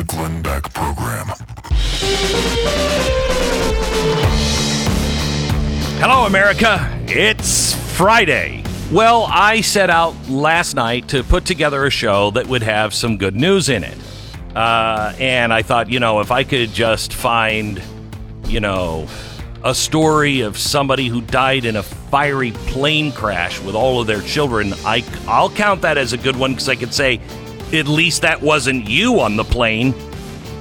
The Glenn Beck Program. Hello, America. It's Friday. Well, I set out last night to put together a show that would have some good news in it. Uh, and I thought, you know, if I could just find, you know, a story of somebody who died in a fiery plane crash with all of their children, I, I'll count that as a good one because I could say, at least that wasn't you on the plane.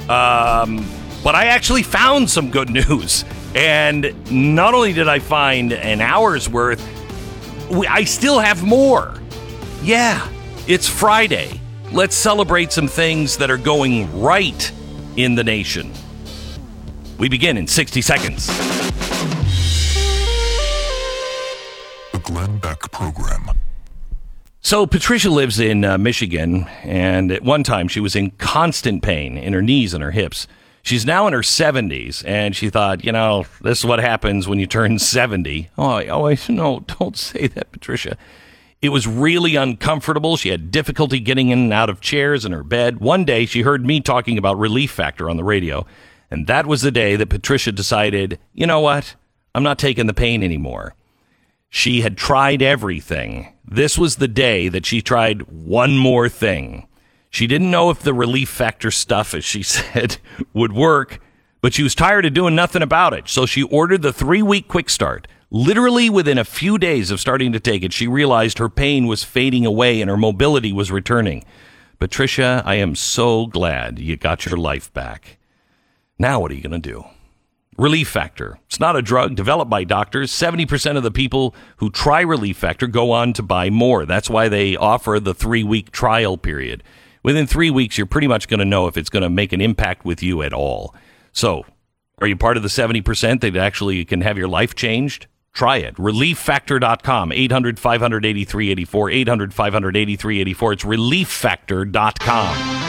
Um, but I actually found some good news. And not only did I find an hour's worth, I still have more. Yeah, it's Friday. Let's celebrate some things that are going right in the nation. We begin in 60 seconds. The Glenn Beck Program. So, Patricia lives in uh, Michigan, and at one time she was in constant pain in her knees and her hips. She's now in her 70s, and she thought, you know, this is what happens when you turn 70. Oh, I- oh, no, don't say that, Patricia. It was really uncomfortable. She had difficulty getting in and out of chairs in her bed. One day, she heard me talking about Relief Factor on the radio, and that was the day that Patricia decided, you know what? I'm not taking the pain anymore. She had tried everything. This was the day that she tried one more thing. She didn't know if the relief factor stuff, as she said, would work, but she was tired of doing nothing about it. So she ordered the three week quick start. Literally within a few days of starting to take it, she realized her pain was fading away and her mobility was returning. Patricia, I am so glad you got your life back. Now, what are you going to do? Relief Factor. It's not a drug developed by doctors. 70% of the people who try Relief Factor go on to buy more. That's why they offer the three week trial period. Within three weeks, you're pretty much going to know if it's going to make an impact with you at all. So, are you part of the 70% that actually can have your life changed? Try it. ReliefFactor.com. 800 583 84. 800 583 84. It's ReliefFactor.com.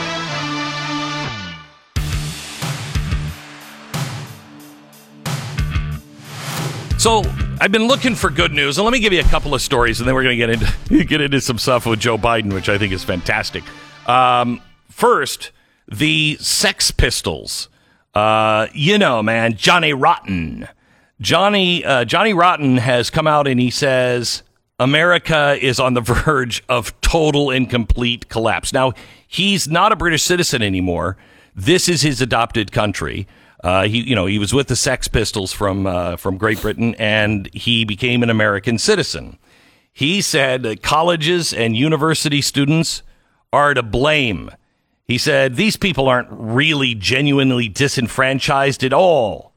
So I've been looking for good news, and let me give you a couple of stories, and then we're going to get into get into some stuff with Joe Biden, which I think is fantastic. Um, first, the Sex Pistols. Uh, you know, man, Johnny Rotten. Johnny uh, Johnny Rotten has come out and he says America is on the verge of total and complete collapse. Now he's not a British citizen anymore. This is his adopted country. Uh, he, you know, he was with the Sex Pistols from uh, from Great Britain, and he became an American citizen. He said that colleges and university students are to blame. He said these people aren't really genuinely disenfranchised at all.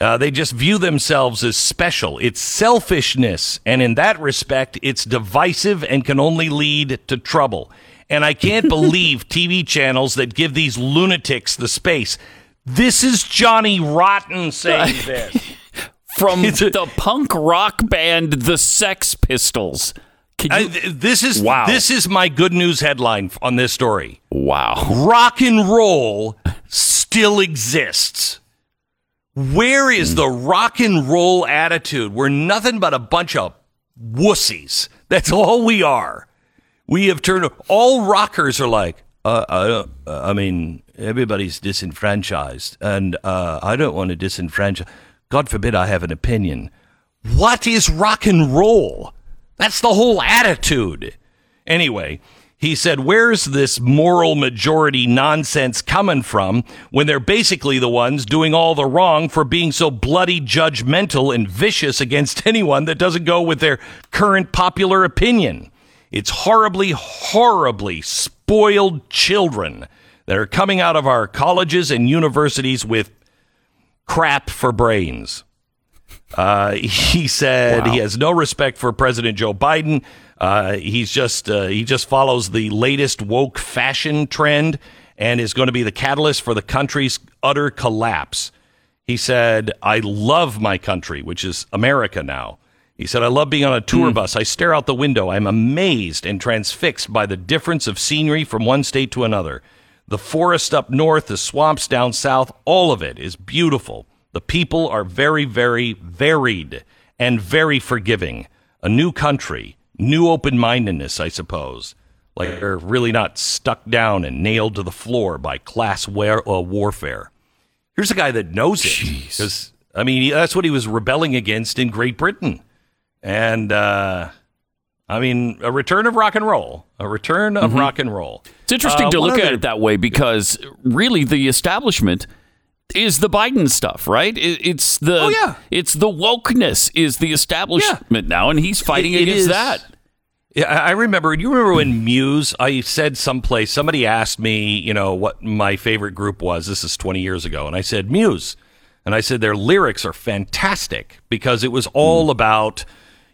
Uh, they just view themselves as special. It's selfishness, and in that respect, it's divisive and can only lead to trouble. And I can't believe TV channels that give these lunatics the space. This is Johnny Rotten saying this. from a- the punk rock band The Sex Pistols. Can I, you, th- this is Wow. this is my good news headline on this story. wow. Rock and roll still exists. Where is the rock and roll attitude? We're nothing but a bunch of wussies. That's all we are. We have turned all rockers are like, I I mean, everybody's disenfranchised, and uh, I don't want to disenfranchise. God forbid I have an opinion. What is rock and roll? That's the whole attitude. Anyway, he said, Where's this moral majority nonsense coming from when they're basically the ones doing all the wrong for being so bloody judgmental and vicious against anyone that doesn't go with their current popular opinion? It's horribly, horribly spoiled children that are coming out of our colleges and universities with crap for brains. Uh, he said he has no respect for President Joe Biden. Uh, he's just uh, he just follows the latest woke fashion trend and is going to be the catalyst for the country's utter collapse. He said, "I love my country, which is America now." He said, "I love being on a tour bus. I stare out the window. I'm amazed and transfixed by the difference of scenery from one state to another. The forest up north, the swamps down south, all of it is beautiful." The people are very, very varied and very forgiving. A new country, new open mindedness, I suppose. like they're really not stuck down and nailed to the floor by class war- uh, warfare. Here's a guy that knows it because I mean that's what he was rebelling against in Great Britain, and uh, I mean a return of rock and roll, a return of rock and roll. It's interesting Uh, to look at it that way because really the establishment is the Biden stuff, right? It, it's the Oh, yeah. it's the wokeness is the establishment now, and he's fighting It- it against is- that. Yeah, I remember. You remember when Muse? I said someplace somebody asked me, you know, what my favorite group was. This is 20 years ago, and I said Muse, and I said their lyrics are fantastic because it was all about,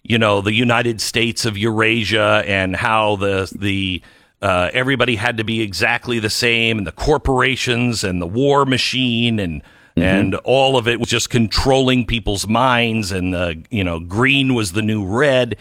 you know, the United States of Eurasia and how the the uh, everybody had to be exactly the same, and the corporations and the war machine and. And all of it was just controlling people's minds, and the you know green was the new red.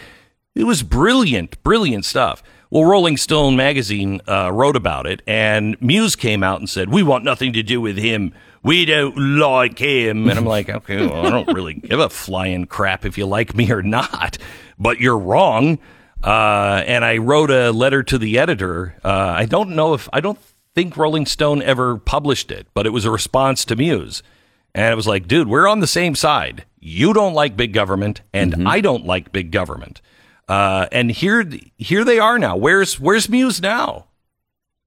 It was brilliant, brilliant stuff. Well, Rolling Stone magazine uh, wrote about it, and Muse came out and said, "We want nothing to do with him. We don't like him." And I'm like, "Okay, well, I don't really give a flying crap if you like me or not, but you're wrong." Uh, and I wrote a letter to the editor. Uh, I don't know if I don't think Rolling Stone ever published it, but it was a response to Muse. And it was like, dude, we're on the same side. You don't like big government, and I don't like big government. Uh, and here, here they are now. Where's Where's Muse now?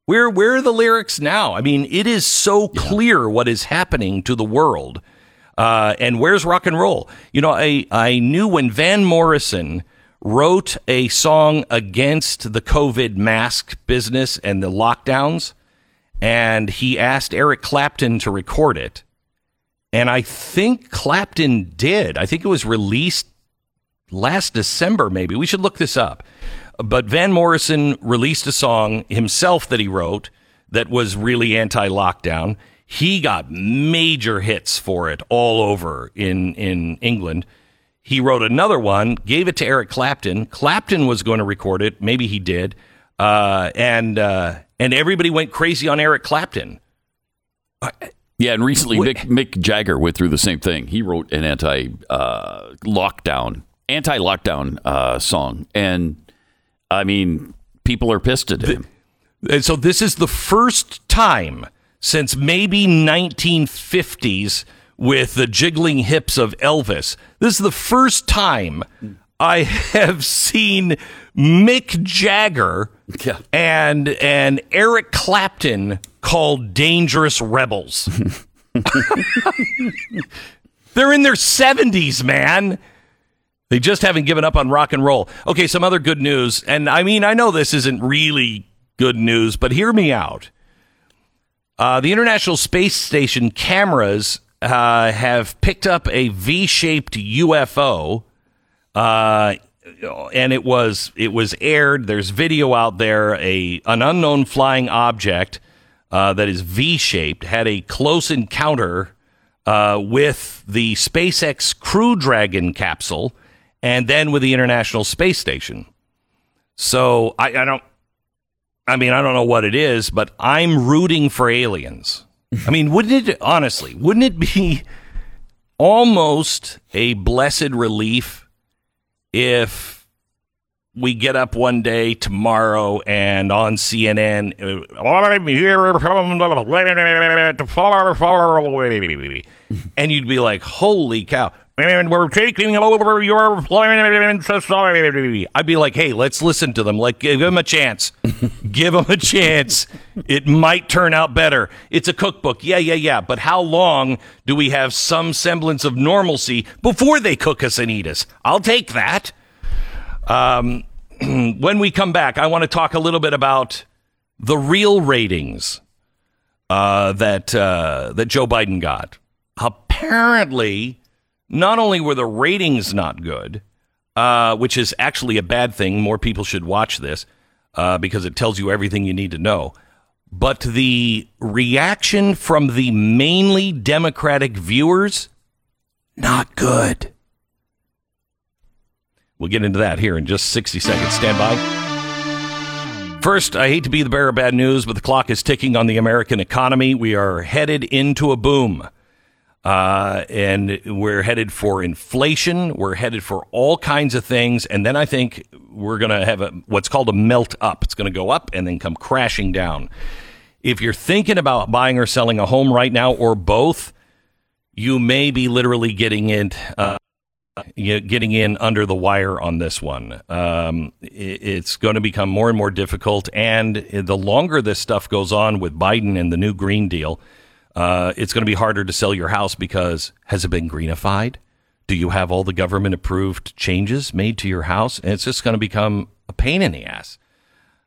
Where Where are the lyrics now? I mean, it is so clear what is happening to the world. Uh, and where's rock and roll? You know, I I knew when Van Morrison wrote a song against the COVID mask business and the lockdowns, and he asked Eric Clapton to record it. And I think Clapton did. I think it was released last December, maybe. We should look this up. But Van Morrison released a song himself that he wrote that was really anti lockdown. He got major hits for it all over in, in England. He wrote another one, gave it to Eric Clapton. Clapton was going to record it. Maybe he did. Uh, and, uh, and everybody went crazy on Eric Clapton. Yeah, and recently Mick, Mick Jagger went through the same thing. He wrote an anti uh, lockdown, anti lockdown uh, song, and I mean, people are pissed at him. And so this is the first time since maybe 1950s with the jiggling hips of Elvis. This is the first time I have seen Mick Jagger Yeah. and and Eric Clapton called dangerous rebels. They're in their 70s, man. They just haven't given up on rock and roll. Okay, some other good news. And I mean, I know this isn't really good news, but hear me out. Uh, the International Space Station cameras uh, have picked up a V-shaped UFO, uh, and it was it was aired. There's video out there. A an unknown flying object uh, that is V-shaped had a close encounter uh, with the SpaceX Crew Dragon capsule, and then with the International Space Station. So I, I don't. I mean, I don't know what it is, but I'm rooting for aliens. I mean, wouldn't it, honestly, wouldn't it be almost a blessed relief if we get up one day tomorrow and on CNN, uh, and you'd be like, holy cow. And we're taking over your. I'd be like, hey, let's listen to them. Like, give them a chance. give them a chance. It might turn out better. It's a cookbook. Yeah, yeah, yeah. But how long do we have some semblance of normalcy before they cook us and eat us? I'll take that. Um, when we come back, I want to talk a little bit about the real ratings uh, that uh, that Joe Biden got. Apparently, not only were the ratings not good, uh, which is actually a bad thing. More people should watch this uh, because it tells you everything you need to know. But the reaction from the mainly Democratic viewers, not good. We'll get into that here in just 60 seconds. Stand by. First, I hate to be the bearer of bad news, but the clock is ticking on the American economy. We are headed into a boom. Uh, and we're headed for inflation. We're headed for all kinds of things. And then I think we're going to have a, what's called a melt up. It's going to go up and then come crashing down. If you're thinking about buying or selling a home right now or both, you may be literally getting it, uh, getting in under the wire on this one. Um, it's going to become more and more difficult. And the longer this stuff goes on with Biden and the new Green Deal, uh, it's going to be harder to sell your house because has it been greenified? Do you have all the government approved changes made to your house? And it's just going to become a pain in the ass.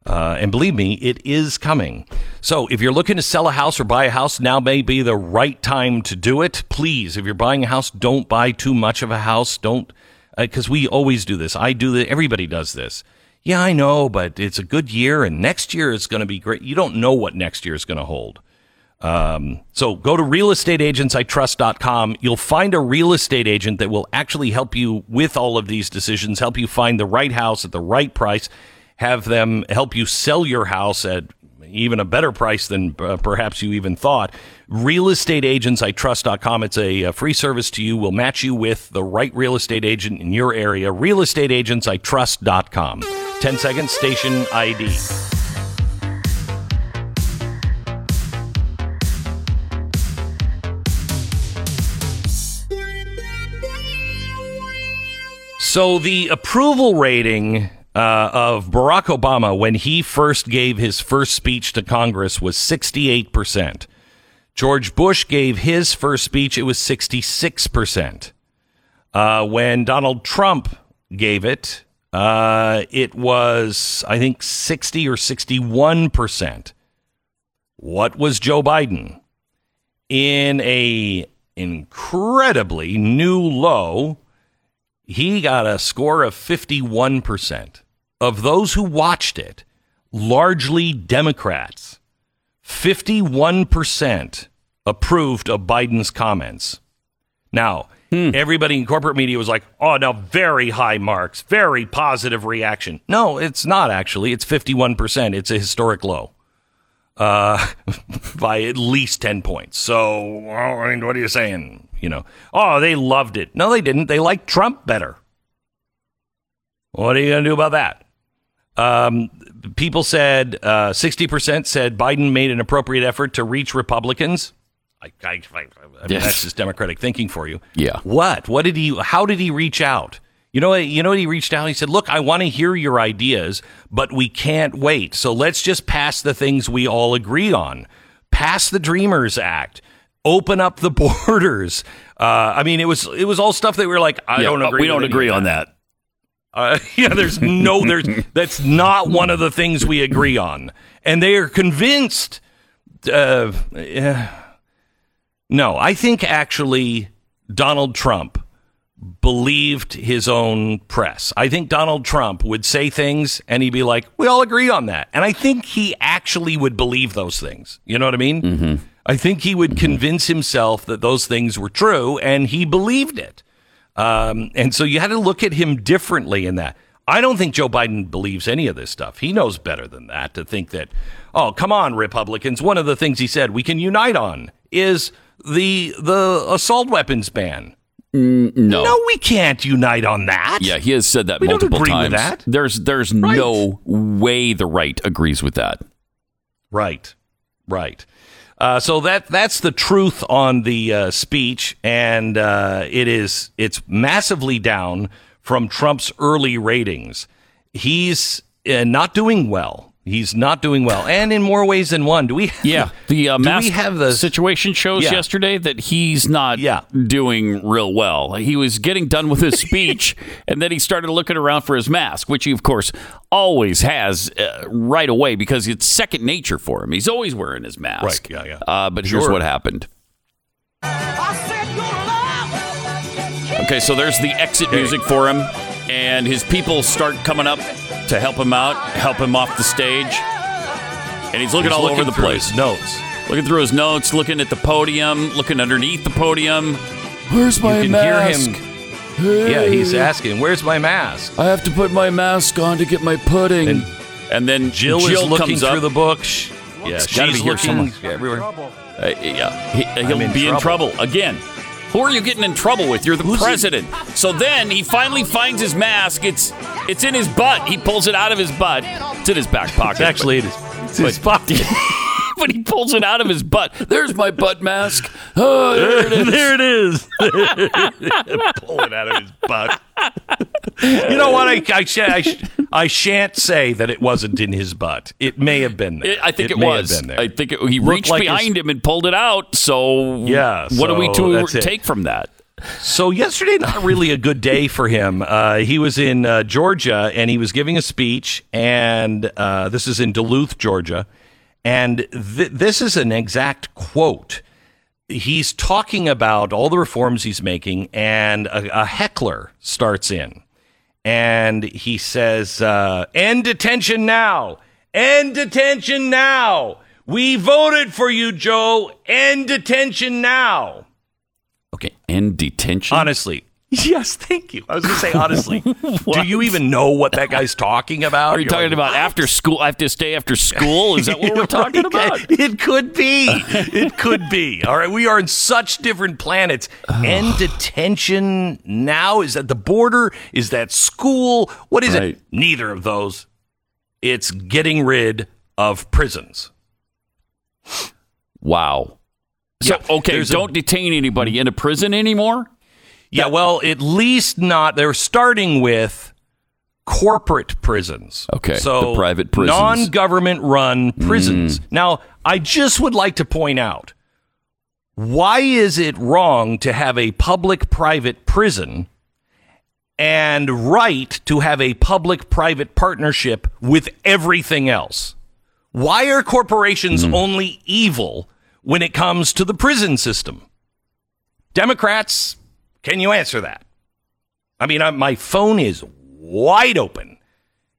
Uh, and believe me, it is coming. So if you're looking to sell a house or buy a house, now may be the right time to do it. Please, if you're buying a house, don't buy too much of a house. Don't, because uh, we always do this. I do that. Everybody does this. Yeah, I know, but it's a good year, and next year is going to be great. You don't know what next year is going to hold. Um, so go to realestateagentsitrust.com. You'll find a real estate agent that will actually help you with all of these decisions, help you find the right house at the right price, have them help you sell your house at even a better price than uh, perhaps you even thought. Realestateagentsitrust.com. It's a, a free service to you. We'll match you with the right real estate agent in your area. Realestateagentsitrust.com. 10 seconds, station ID. So the approval rating uh, of Barack Obama when he first gave his first speech to Congress was 68%. George Bush gave his first speech, it was 66%. Uh, when Donald Trump gave it, uh, it was, I think, 60 or 61%. What was Joe Biden? In a incredibly new low, he got a score of 51%. Of those who watched it, largely Democrats, 51% approved of Biden's comments. Now, hmm. everybody in corporate media was like, oh, now very high marks, very positive reaction. No, it's not actually. It's 51%. It's a historic low uh, by at least 10 points. So, I mean, what are you saying? You know, oh, they loved it. No, they didn't. They liked Trump better. What are you going to do about that? Um, people said uh, 60% said Biden made an appropriate effort to reach Republicans. I, I, I, I mean, yes. that's just Democratic thinking for you. Yeah. What? What did he? How did he reach out? You know, you know, he reached out. He said, "Look, I want to hear your ideas, but we can't wait. So let's just pass the things we all agree on. Pass the Dreamers Act open up the borders. Uh, I mean, it was it was all stuff that we were like, I yeah, don't agree. We don't agree on that. Uh, yeah, there's no, there's that's not one of the things we agree on, and they are convinced. Uh, no, I think actually Donald Trump believed his own press. I think Donald Trump would say things and he'd be like, "We all agree on that," and I think he actually would believe those things. You know what I mean? Mm-hmm. I think he would convince himself that those things were true, and he believed it. Um, and so you had to look at him differently in that. I don't think Joe Biden believes any of this stuff. He knows better than that to think that, oh, come on, Republicans. One of the things he said we can unite on is the the assault weapons ban. Mm, no, no, we can't unite on that. Yeah, he has said that we multiple times. There's there's right. no way the right agrees with that. Right, right. Uh, so that that's the truth on the uh, speech, and uh, it is it's massively down from Trump's early ratings. He's uh, not doing well. He's not doing well, and in more ways than one. Do we? Yeah, the uh, mask we have the situation shows yeah. yesterday that he's not yeah. doing real well. He was getting done with his speech, and then he started looking around for his mask, which he of course always has uh, right away because it's second nature for him. He's always wearing his mask. Right. Yeah. Yeah. Uh, but sure. here's what happened. Okay, so there's the exit music for him, and his people start coming up to help him out, help him off the stage. And he's looking he's all looking over the place. notes. Looking through his notes, looking at the podium, looking underneath the podium. Where's my you can mask? Hear him. Hey. Yeah, he's asking, "Where's my mask?" I have to put my mask on to get my pudding. And, and then Jill, Jill is looking through the books. Yeah, she's looking everywhere. Uh, yeah, he, will be trouble. in trouble again. Who are you getting in trouble with? You're the Who's he- president. So then he finally finds his mask. It's it's in his butt. He pulls it out of his butt. It's in his back pocket. Actually, it is. It's his pocket. but he pulls it out of his butt. There's my butt mask. Oh, there it is. there it is. Pull it out of his butt. You know what? I, I, sh- I, sh- I shan't say that it wasn't in his butt. It may have been there. It- I think it, may was. Been there. I think it, he reached like behind his- him and pulled it out. So Yeah, what are we to it. take from that? So yesterday, not really a good day for him. Uh, he was in uh, Georgia and he was giving a speech, and uh, this is in Duluth, Georgia, and th- this is an exact quote. He's talking about all the reforms he's making, and a, a heckler starts in, and he says, uh, "End detention now! End detention now! We voted for you, Joe. End detention now!" Okay, end detention. Honestly. Yes, thank you. I was going to say honestly. do you even know what that guy's talking about? Are you You're talking like, about after school? I have to stay after school. Is that what we're talking about? It could be. It could be. All right. We are in such different planets. End detention now? Is that the border? Is that school? What is Right. it? Neither of those. It's getting rid of prisons. Wow. So Yeah, okay, there's a- don't detain anybody in a prison anymore. Yeah, well, at least not. They're starting with corporate prisons. Okay, so the private prisons. Mm. non-government run prisons. Now, I just would like to point out why is it wrong to have a public-private prison and right to have a public-private partnership with everything else? Why are corporations Mm. only evil when it comes to the prison system? Democrats, can you answer that? I mean, I, my phone is wide open.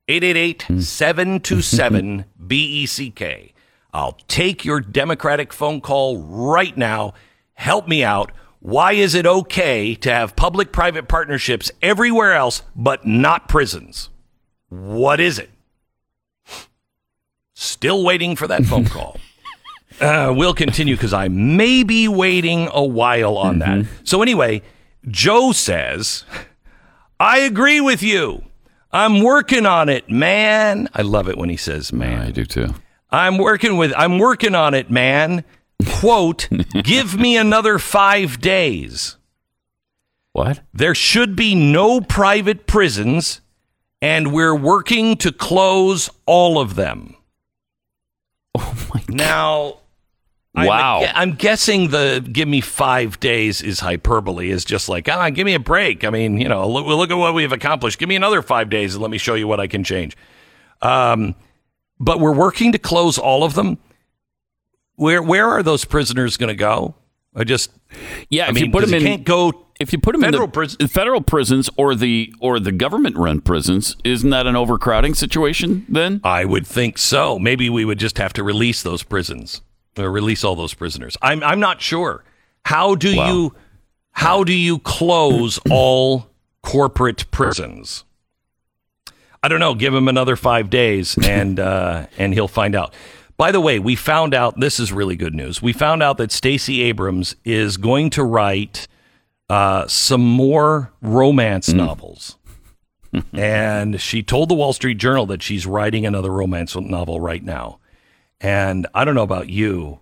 888 727 BECK. I'll take your Democratic phone call right now. Help me out. Why is it okay to have public private partnerships everywhere else but not prisons? What is it? Still waiting for that phone call. Uh, we'll continue because I may be waiting a while on that. So, anyway, Joe says, I agree with you. I'm working on it, man. I love it when he says, man. I do too. I'm working with I'm working on it, man. Quote, give me another 5 days. What? There should be no private prisons and we're working to close all of them. Oh my god. Now, Wow. I'm, I'm guessing the give me five days is hyperbole, is just like, ah, give me a break. I mean, you know, look, look at what we've accomplished. Give me another five days and let me show you what I can change. Um, but we're working to close all of them. Where where are those prisoners going to go? I just, Yeah, I if mean, you put them you in can't go. if you put them Federal in the prison- federal prisons or the or the government run prisons, isn't that an overcrowding situation then? I would think so. Maybe we would just have to release those prisons or release all those prisoners. I'm I'm not sure. How do Wow. you how do you close all corporate prisons? I don't know. Give him another five days, and uh, and he'll find out. By the way, we found out this is really good news. We found out that Stacey Abrams is going to write uh, some more romance novels. and she told the Wall Street Journal that she's writing another romance novel right now. And I don't know about you,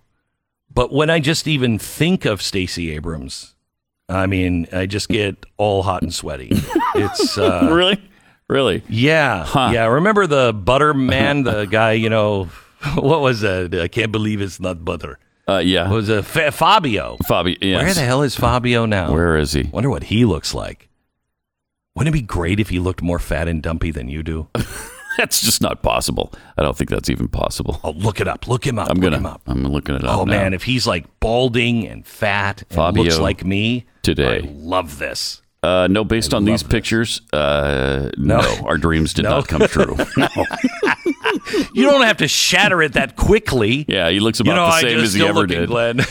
but when I just even think of Stacey Abrams, I mean, I just get all hot and sweaty. It's uh, really? Really? yeah, Huh. yeah. Remember the butter man, the guy? You know, what was that? I can't believe it's not butter. Uh, yeah. It was a Fabio. Fabio, yes. Where the hell is Fabio now? Where is he? Wonder what he looks like. Wouldn't it be great if he looked more fat and dumpy than you do? That's just not possible. I don't think that's even possible. Oh, look it up. Look him up. I'm look gonna. him up. I'm looking it up. Oh now. man, if he's like balding and fat and Fabio looks like me today. I love this. Uh, no, based on these this. pictures, uh, no. our dreams did No. not come true. no. You don't have to shatter it that quickly. Yeah, he looks about you know, the I same as he ever looking, did. Glenn.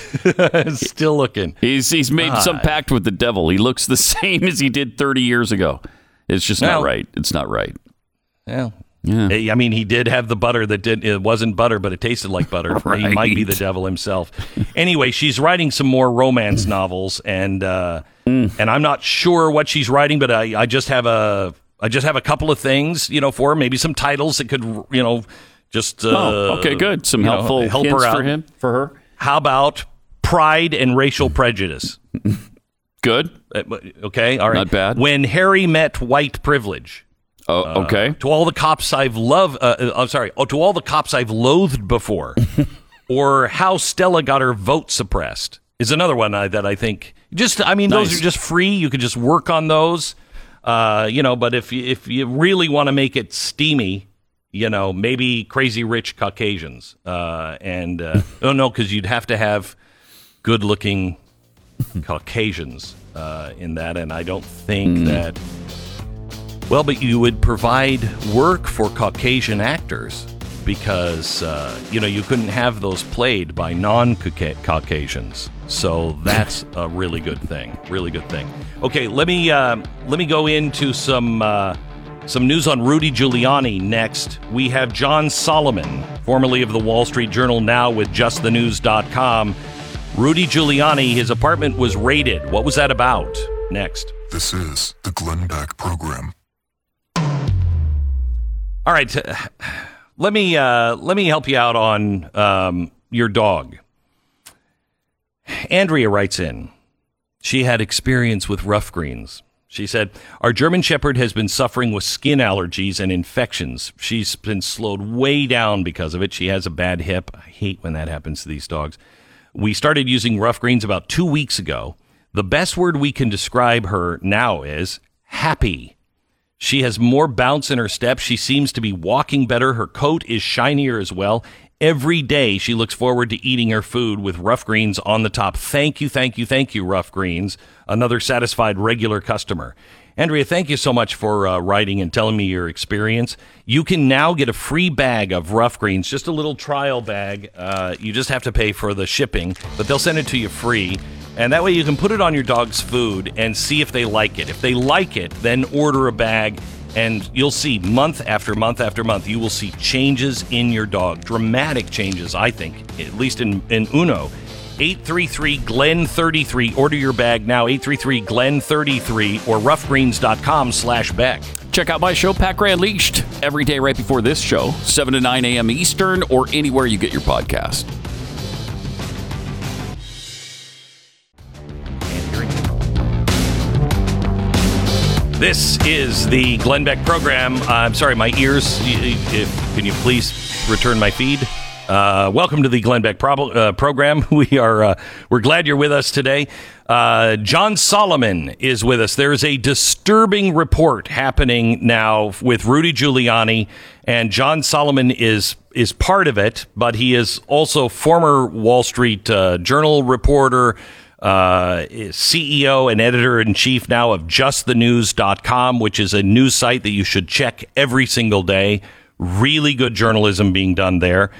still looking. He's he's made some pact with the devil. He looks the same as he did 30 years ago. It's just Well- not right. It's not right. Well, Yeah. I mean, he did have the butter that did. It wasn't butter, but it tasted like butter. He might be the devil himself. anyway, she's writing some more romance novels, and uh, Mm. and I'm not sure what she's writing, but I, I just have a I just have a couple of things, you know, for her. Maybe some titles that could, you know, just uh, oh, okay, good. Some you know, helpful help her out. for him, for her. How about pride and racial prejudice? Good. Uh, Okay, all right, Not bad. When Harry met white privilege. Oh, okay. to all the cops I've loved. Uh, uh, I'm sorry. Oh, to all the cops I've loathed before, or how Stella got her vote suppressed is another one I, that I think. Just, I mean, those are just free. You could just work on those, uh, you know. But if you, if you really want to make it steamy, you know, maybe Crazy Rich Caucasians, uh, and uh, oh no, because you'd have to have good-looking Caucasians uh, in that, and I don't think that. Well, but you would provide work for Caucasian actors because uh, you know you couldn't have those played by non-Caucasians. So that's a really good thing. Really good thing. Okay, let me uh, let me go into some uh, some news on Rudy Giuliani next. We have John Solomon, formerly of the Wall Street Journal, now with JustTheNews.com. Rudy Giuliani, his apartment was raided. What was that about? Next. This is the Glenn Beck Program. All right, uh, let me uh, let me help you out on um, your dog. Andrea writes in. She had experience with rough greens. She said, Our German Shepherd has been suffering with skin allergies and infections. She's been slowed way down because of it. She has a bad hip. I hate when that happens to these dogs. We started using rough greens about two weeks ago. The best word we can describe her now is happy. She has more bounce in her step. She seems to be walking better. Her coat is shinier as well. Every day she looks forward to eating her food with Rough Greens on the top. Thank you, thank you, thank you, Rough Greens. Another satisfied regular customer. Andrea, thank you so much for uh, writing and telling me your experience. You can now get a free bag of Rough Greens, just a little trial bag. Uh, you just have to pay for the shipping, but they'll send it to you free. And that way you can put it on your dog's food and see if they like it. If they like it, then order a bag and you'll see month after month after month, you will see changes in your dog. Dramatic changes, I think, at least in, in Uno. 833 Glen 33. Order your bag now, 833 Glen 33 or roughgreens.com slash Beck. Check out my show, Pat Gray Unleashed, every day right before this show, 7 to 9 a.m. Eastern, or anywhere you get your podcast. This is the Glenn Beck program. I'm sorry, my ears. y- y- If, can you please return my feed? Uh, welcome to the Glenn Beck prob- uh, program. We are uh, we're glad you're with us today. Uh, John Solomon is with us. There is a disturbing report happening now with Rudy Giuliani, and John Solomon is is part of it, but he is also former Wall Street uh, Journal reporter uh, CEO and editor in chief now of justthenews.com, which is a news site that you should check every single day. Really good journalism being done there.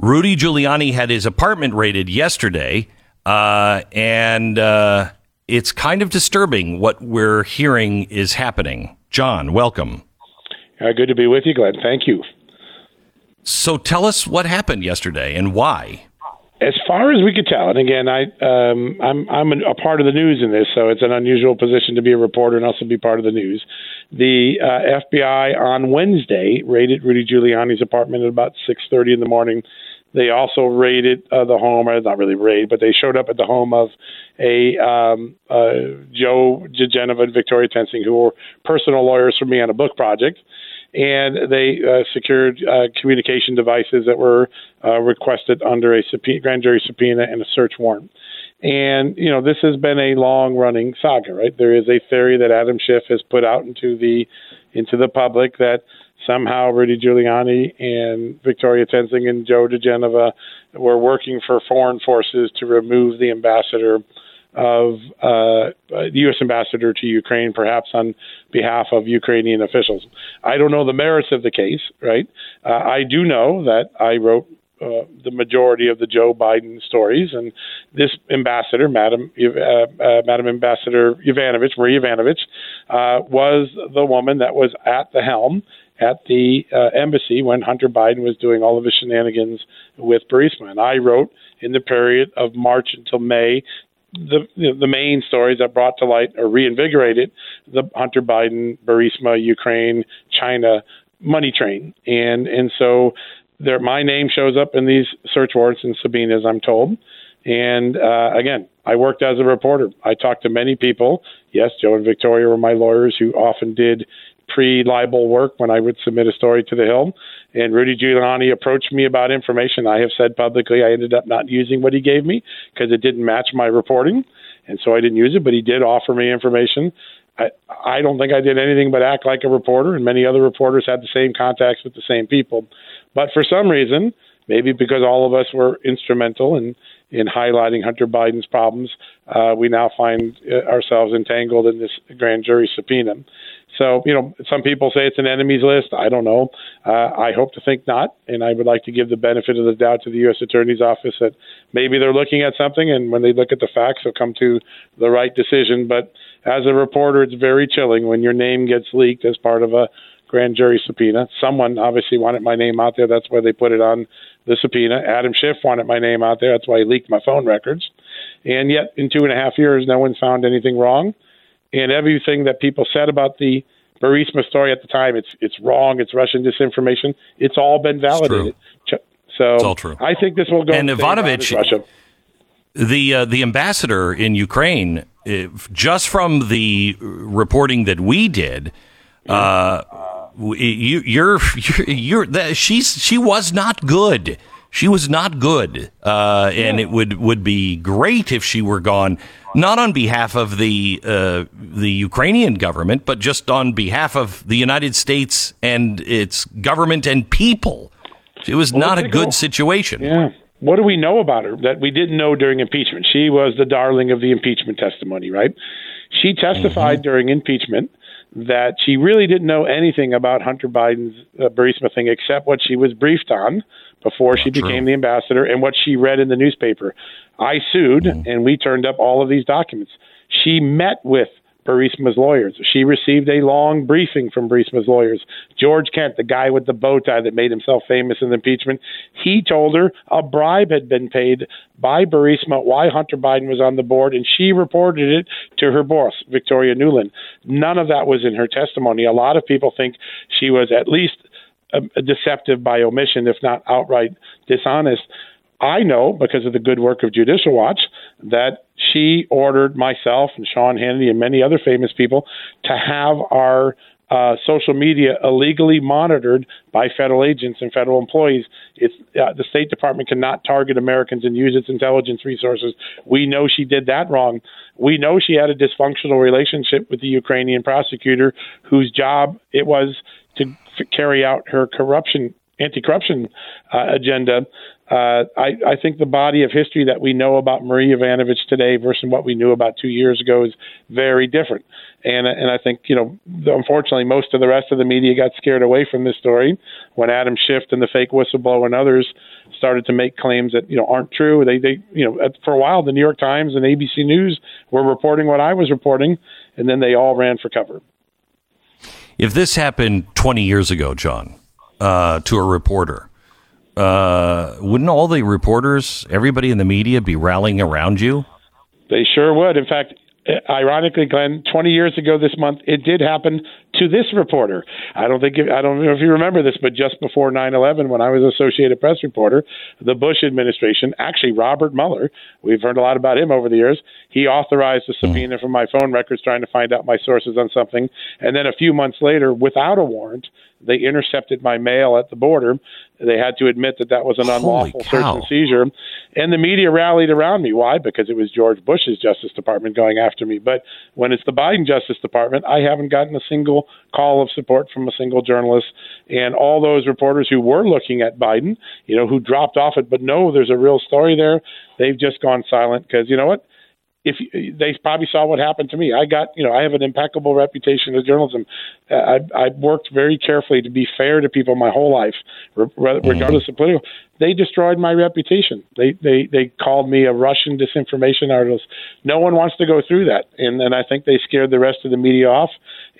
Rudy Giuliani had his apartment raided yesterday, uh, and uh, it's kind of disturbing what we're hearing is happening. John, welcome. Uh, good to be with you, Glenn. Thank you. So tell us what happened yesterday and why. As far as we could tell, and again, I um, I'm I'm a part of the news in this, so it's an unusual position to be a reporter and also be part of the news. The uh, FBI on Wednesday raided Rudy Giuliani's apartment at about 6:30 in the morning. They also raided uh, the home, or not really raid, but they showed up at the home of a um, uh, Joe Geneva and Victoria Toensing, who were personal lawyers for me on a book project and they uh, secured uh, communication devices that were uh, requested under a subpoena, grand jury subpoena and a search warrant. And you know this has been a long-running saga, right? There is a theory that Adam Schiff has put out into the into the public that somehow Rudy Giuliani and Victoria Toensing and Joe diGenova were working for foreign forces to remove the ambassador of uh, the U.S. ambassador to Ukraine, perhaps on behalf of Ukrainian officials. I don't know the merits of the case, right? Uh, I do know that I wrote uh, the majority of the Joe Biden stories, and this ambassador, Madam uh, uh, Madam Ambassador Yovanovitch, Marie Yovanovitch, uh, was the woman that was at the helm at the uh, embassy when Hunter Biden was doing all of his shenanigans with Burisma. And I wrote in the period of March until May the the main stories that brought to light or reinvigorated the Hunter Biden, Burisma, Ukraine, China money train, and and so there my name shows up in these search warrants and subpoenas, I'm told. And uh, again, I worked as a reporter. I talked to many people. Yes, Joe and Victoria were my lawyers who often did pre libel work when I would submit a story to the Hill. And Rudy Giuliani approached me about information. I have said publicly I ended up not using what he gave me because it didn't match my reporting. And so I didn't use it, but he did offer me information. I, I don't think I did anything but act like a reporter, and many other reporters had the same contacts with the same people. But for some reason, maybe because all of us were instrumental in in highlighting Hunter Biden's problems, uh, we now find uh, ourselves entangled in this grand jury subpoena. So, you know, some people say it's an enemies list. I don't know. Uh, I hope to think not. And I would like to give the benefit of the doubt to the U.S. Attorney's Office that maybe they're looking at something and when they look at the facts, they'll come to the right decision. But as a reporter, it's very chilling when your name gets leaked as part of a grand jury subpoena. Someone obviously wanted my name out there. That's why they put it on the subpoena. Adam Schiff wanted my name out there. That's why he leaked my phone records. And yet, in two and a half years, no one's found anything wrong and everything that people said about the Burisma story at the time, it's it's wrong. It's Russian disinformation. It's all been validated. So it's all true. I think this will go. And Yovanovitch, the uh, the ambassador in Ukraine, just from the reporting that we did, uh, you, you're you're, you're she's she was not good. She was not good, uh, and it would would be great if she were gone not on behalf of the uh, the Ukrainian government, but just on behalf of the United States and its government and people. It was well, not a good situation. Yeah. What do we know about her that we didn't know during impeachment? She was the darling of the impeachment testimony, right? She testified mm-hmm. during impeachment that she really didn't know anything about Hunter Biden's uh, Burisma thing except what she was briefed on before she became the ambassador and what she read in the newspaper. I sued, mm. and we turned up all of these documents. She met with Burisma's lawyers. She received a long briefing from Burisma's lawyers. George Kent, the guy with the bow tie that made himself famous in the impeachment, he told her a bribe had been paid by Burisma why Hunter Biden was on the board, and she reported it to her boss, Victoria Nuland. None of that was in her testimony. A lot of people think she was at least deceptive by omission, if not outright dishonest. I know because of the good work of Judicial Watch that she ordered myself and Sean Hannity and many other famous people to have our uh, social media illegally monitored by federal agents and federal employees. It's, uh, the State Department cannot target Americans and use its intelligence resources. We know she did that wrong. We know she had a dysfunctional relationship with the Ukrainian prosecutor whose job it was to f- carry out her corruption anti-corruption uh, agenda. Uh, I, I, think the body of history that we know about Marie Yovanovitch today versus what we knew about two years ago is very different. And and I think you know, unfortunately, most of the rest of the media got scared away from this story when Adam Schiff and the fake whistleblower and others started to make claims that you know aren't true. They they you know for a while the New York Times and ABC News were reporting what I was reporting, and then they all ran for cover. If this happened 20 years ago, John, uh, to a reporter, uh, wouldn't all the reporters, everybody in the media, be rallying around you? They sure would. In fact, Uh, ironically, Glenn, 20 years ago this month, it did happen to this reporter. I don't think I don't know if you remember this, but just before 9/11, when I was an Associated Press reporter, the Bush administration, actually Robert Mueller, we've heard a lot about him over the years. He authorized a hmm. subpoena from my phone records trying to find out my sources on something, and then a few months later, without a warrant, they intercepted my mail at the border. They had to admit that that was an unlawful search and seizure, and the media rallied around me. Why? Because it was George Bush's Justice Department going after me. But when it's the Biden Justice Department, I haven't gotten a single call of support from a single journalist. And all those reporters who were looking at Biden, you know, who dropped off it, but no, there's a real story there. They've just gone silent because you know what? If they probably saw what happened to me, I got you know I have an impeccable reputation in journalism. Uh, I I worked very carefully to be fair to people my whole life, regardless of political. They destroyed my reputation. They they they called me a Russian disinformation artist. No one wants to go through that, and and I think they scared the rest of the media off.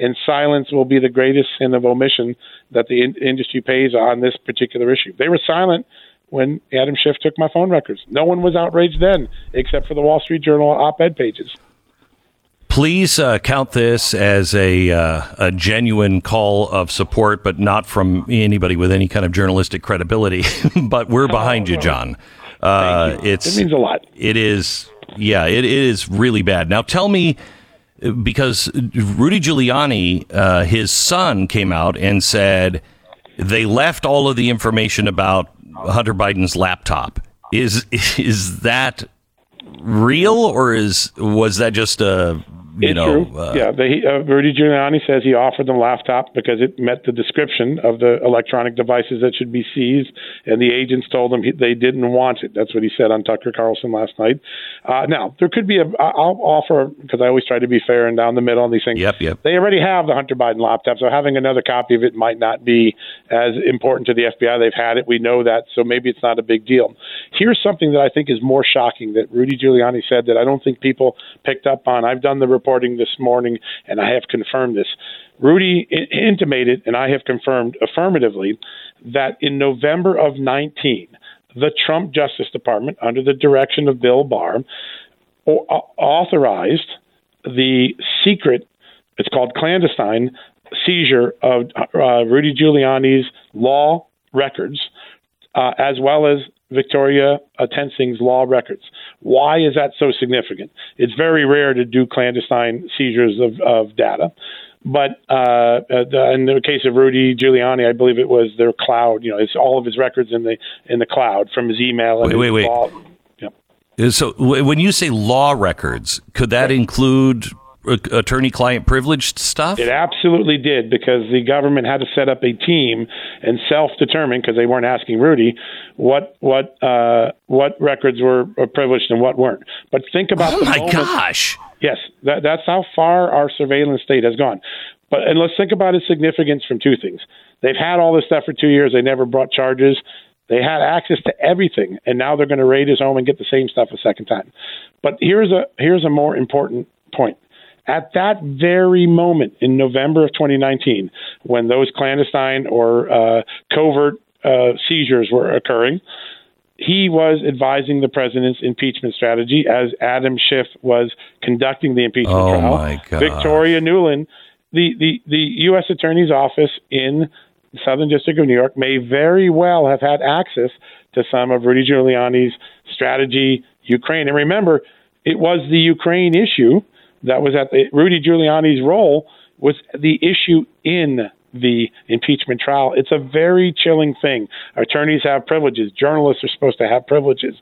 And silence will be the greatest sin of omission that the in- industry pays on this particular issue. They were silent when Adam Schiff took my phone records. No one was outraged then, except for the Wall Street Journal op-ed pages. Please uh, count this as a uh, a genuine call of support, but not from anybody with any kind of journalistic credibility. but we're behind you, John. Uh, you. It's it means a lot. It is, yeah, it, it is really bad. Now, tell me, because Rudy Giuliani, uh, his son, came out and said they left all of the information about Hunter Biden's laptop. Is is that real, or is was that just a you it's know, true. Uh, yeah, the, uh, Rudy Giuliani says he offered them laptop because it met the description of the electronic devices that should be seized, and the agents told him he, they didn't want it. That's what he said on Tucker Carlson last night. Uh, now there could be a. I'll offer because I always try to be fair and down the middle on these things. Yep, yep. They already have the Hunter Biden laptop, so having another copy of it might not be as important to the FBI. They've had it. We know that, so maybe it's not a big deal. Here's something that I think is more shocking that Rudy Giuliani said that I don't think people picked up on. I've done the reporting this morning, and I have confirmed this. Rudy intimated, and I have confirmed affirmatively, that in November of 19, the Trump Justice Department, under the direction of Bill Barr, authorized the secret, it's called clandestine, seizure of uh, Rudy Giuliani's law records, uh, as well as Victoria Toensing's law records. Why is that so significant? It's very rare to do clandestine seizures of, of data. But uh, in the case of Rudy Giuliani, I believe it was their cloud. You know, it's all of his records in the in the cloud from his email. And wait, wait, wait. Yeah. So when you say law records, could that include attorney-client privileged stuff? It absolutely did because the government had to set up a team and self-determine because they weren't asking Rudy what what uh, what records were privileged and what weren't. But think about oh my moment. gosh! Yes, that, that's how far our surveillance state has gone. But and let's think about its significance from two things. They've had all this stuff for two years. They never brought charges. They had access to everything, and now they're going to raid his home and get the same stuff a second time. But here's a here's a more important point. At that very moment in November of 2019, when those clandestine or uh, covert uh, seizures were occurring, he was advising the president's impeachment strategy as Adam Schiff was conducting the impeachment oh trial. My God. Victoria Nuland, the, the, the U.S. Attorney's Office in the Southern District of New York, may very well have had access to some of Rudy Giuliani's strategy Ukraine. And remember, it was the Ukraine issue that was at the, Rudy Giuliani's role was the issue in the impeachment trial. It's a very chilling thing. Attorneys have privileges. Journalists are supposed to have privileges.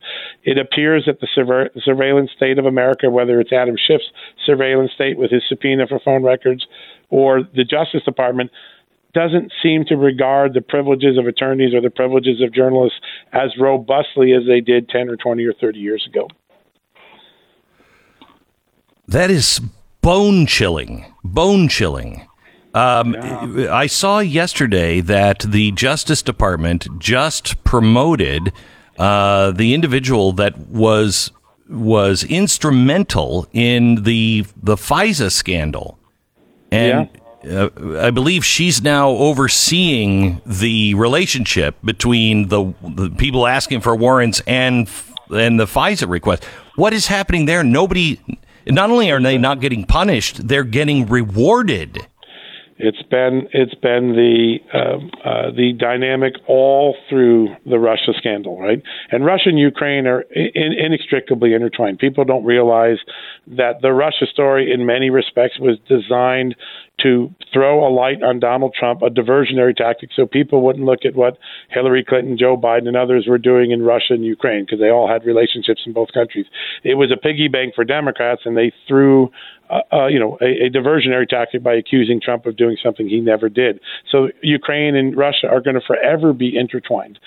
It appears that the surveillance state of America, whether it's Adam Schiff's surveillance state with his subpoena for phone records or the Justice Department, doesn't seem to regard the privileges of attorneys or the privileges of journalists as robustly as they did 10 or 20 or 30 years ago. That is bone chilling. Bone chilling. Um, yeah. I saw yesterday that the Justice Department just promoted uh, the individual that was was instrumental in the the FISA scandal, and yeah. uh, I believe she's now overseeing the relationship between the the people asking for warrants and and the FISA request. What is happening there? Nobody not only are they not getting punished, they're getting rewarded. It's been it's been the uh, uh, the dynamic all through the Russia scandal, right? And Russia and Ukraine are in, inextricably intertwined. People don't realize that the Russia story, in many respects, was designed to throw a light on Donald Trump, a diversionary tactic, so people wouldn't look at what Hillary Clinton, Joe Biden, and others were doing in Russia and Ukraine because they all had relationships in both countries. It was a piggy bank for Democrats, and they threw uh, uh, you know, a, a, diversionary tactic by accusing Trump of doing something he never did. So Ukraine and Russia are going to forever be intertwined.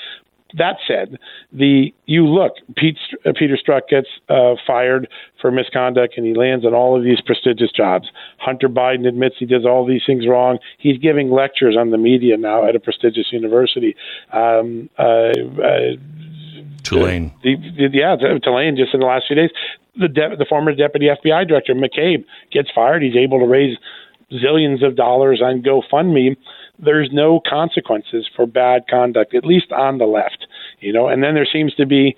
That said, the you look, Pete, uh, Peter Strzok gets uh, fired for misconduct, and he lands on all of these prestigious jobs. Hunter Biden admits he does all these things wrong. He's giving lectures on the media now at a prestigious university. Um, uh, uh Tulane. The, the, yeah, Tulane. Just in the last few days, the de- the former deputy FBI director McCabe gets fired. He's able to raise zillions of dollars on GoFundMe there's no consequences for bad conduct, at least on the left, you know. And then there seems to be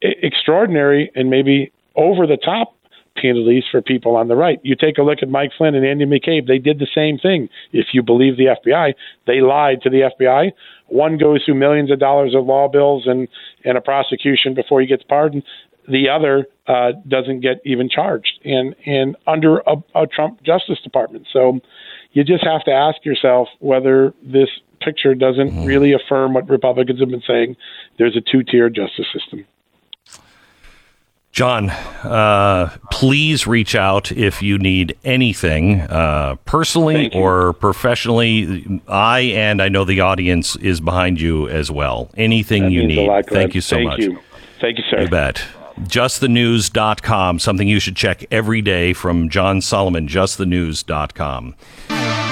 extraordinary and maybe over the top penalties for people on the right. You take a look at Mike Flynn and Andy McCabe; they did the same thing. If you believe the FBI, they lied to the FBI. One goes through millions of dollars of law bills and and a prosecution before he gets pardoned. The other uh, doesn't get even charged, and and under a, a Trump Justice Department. So you just have to ask yourself whether this picture doesn't mm-hmm. really affirm what Republicans have been saying. There's a two tier justice system. John, uh, please reach out if you need anything uh, personally or professionally. I and I know the audience is behind you as well. Anything that you need. Lot, Thank you so Thank much. You. Thank you, sir. You bet. JustTheNews.com, something you should check every day from John Solomon, JustTheNews.com.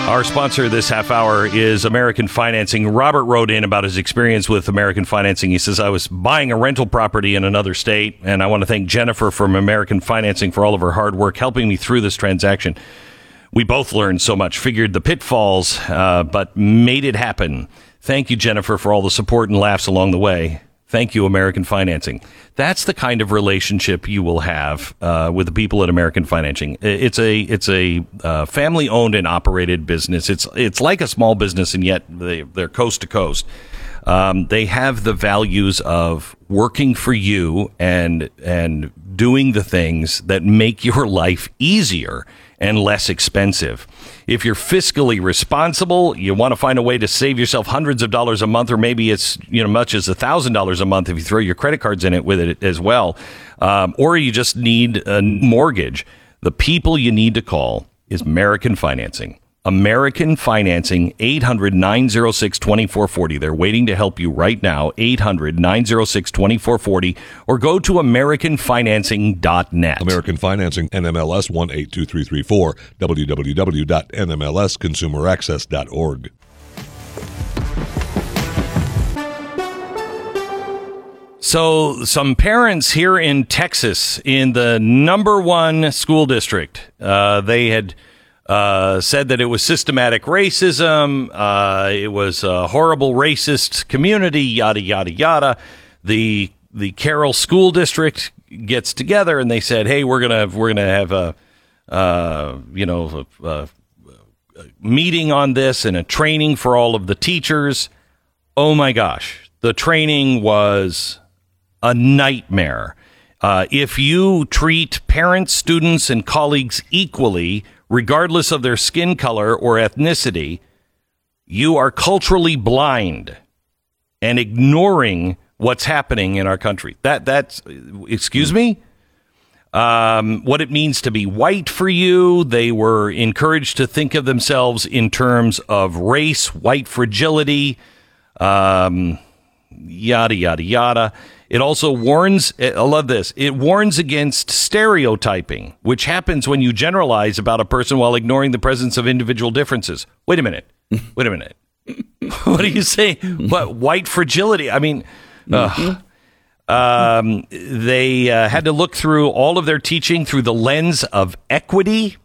Our sponsor this half hour is American Financing. Robert wrote in about his experience with American Financing. He says, I was buying a rental property in another state, and I want to thank Jennifer from American Financing for all of her hard work helping me through this transaction. We both learned so much, figured the pitfalls, uh, but made it happen. Thank you, Jennifer, for all the support and laughs along the way. Thank you, American Financing. That's the kind of relationship you will have uh, with the people at American Financing. It's a it's a uh, family owned and operated business. It's it's like a small business, and yet they, they're coast to coast. Um, they have the values of working for you and and doing the things that make your life easier and less expensive. If you're fiscally responsible, you want to find a way to save yourself hundreds of dollars a month, or maybe it's you know much as a thousand dollars a month if you throw your credit cards in it with it as well, um, or you just need a mortgage. The people you need to call is American Financing. American Financing, 800 906 2440. They're waiting to help you right now, 800 906 2440, or go to AmericanFinancing.net. American Financing, NMLS 182334, www.nmlsconsumeraccess.org. So, some parents here in Texas, in the number one school district, uh, they had uh, said that it was systematic racism, uh, it was a horrible racist community, yada yada yada. The the Carroll School District gets together and they said, "Hey, we're gonna we're gonna have a uh, you know a, a meeting on this and a training for all of the teachers." Oh my gosh, the training was a nightmare. Uh, if you treat parents, students, and colleagues equally, regardless of their skin color or ethnicity, you are culturally blind and ignoring what's happening in our country. That that's excuse me. Um, what it means to be white for you. They were encouraged to think of themselves in terms of race, white fragility, um, yada yada yada. It also warns, I love this, it warns against stereotyping, which happens when you generalize about a person while ignoring the presence of individual differences. Wait a minute. Wait a minute. what do you say? What white fragility? I mean, mm-hmm. um, they uh, had to look through all of their teaching through the lens of equity.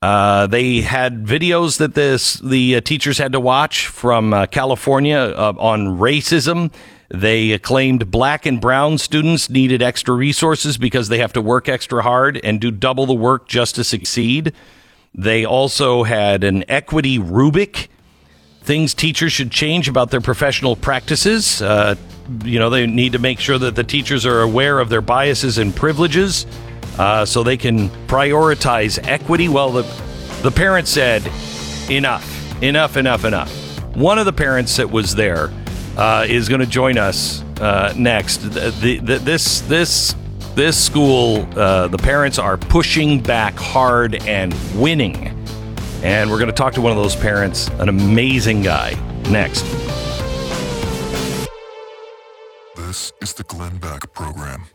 Uh, they had videos that this the uh, teachers had to watch from uh, California uh, on racism they claimed black and brown students needed extra resources because they have to work extra hard and do double the work just to succeed. They also had an equity rubric, things teachers should change about their professional practices. Uh, you know, they need to make sure that the teachers are aware of their biases and privileges uh, so they can prioritize equity. Well, the, the parents said, enough, enough, enough, enough. One of the parents that was there uh, is going to join us uh, next. The, the, this this this school, uh, the parents are pushing back hard and winning, and we're going to talk to one of those parents, an amazing guy, next. This is the Glenn Beck Program.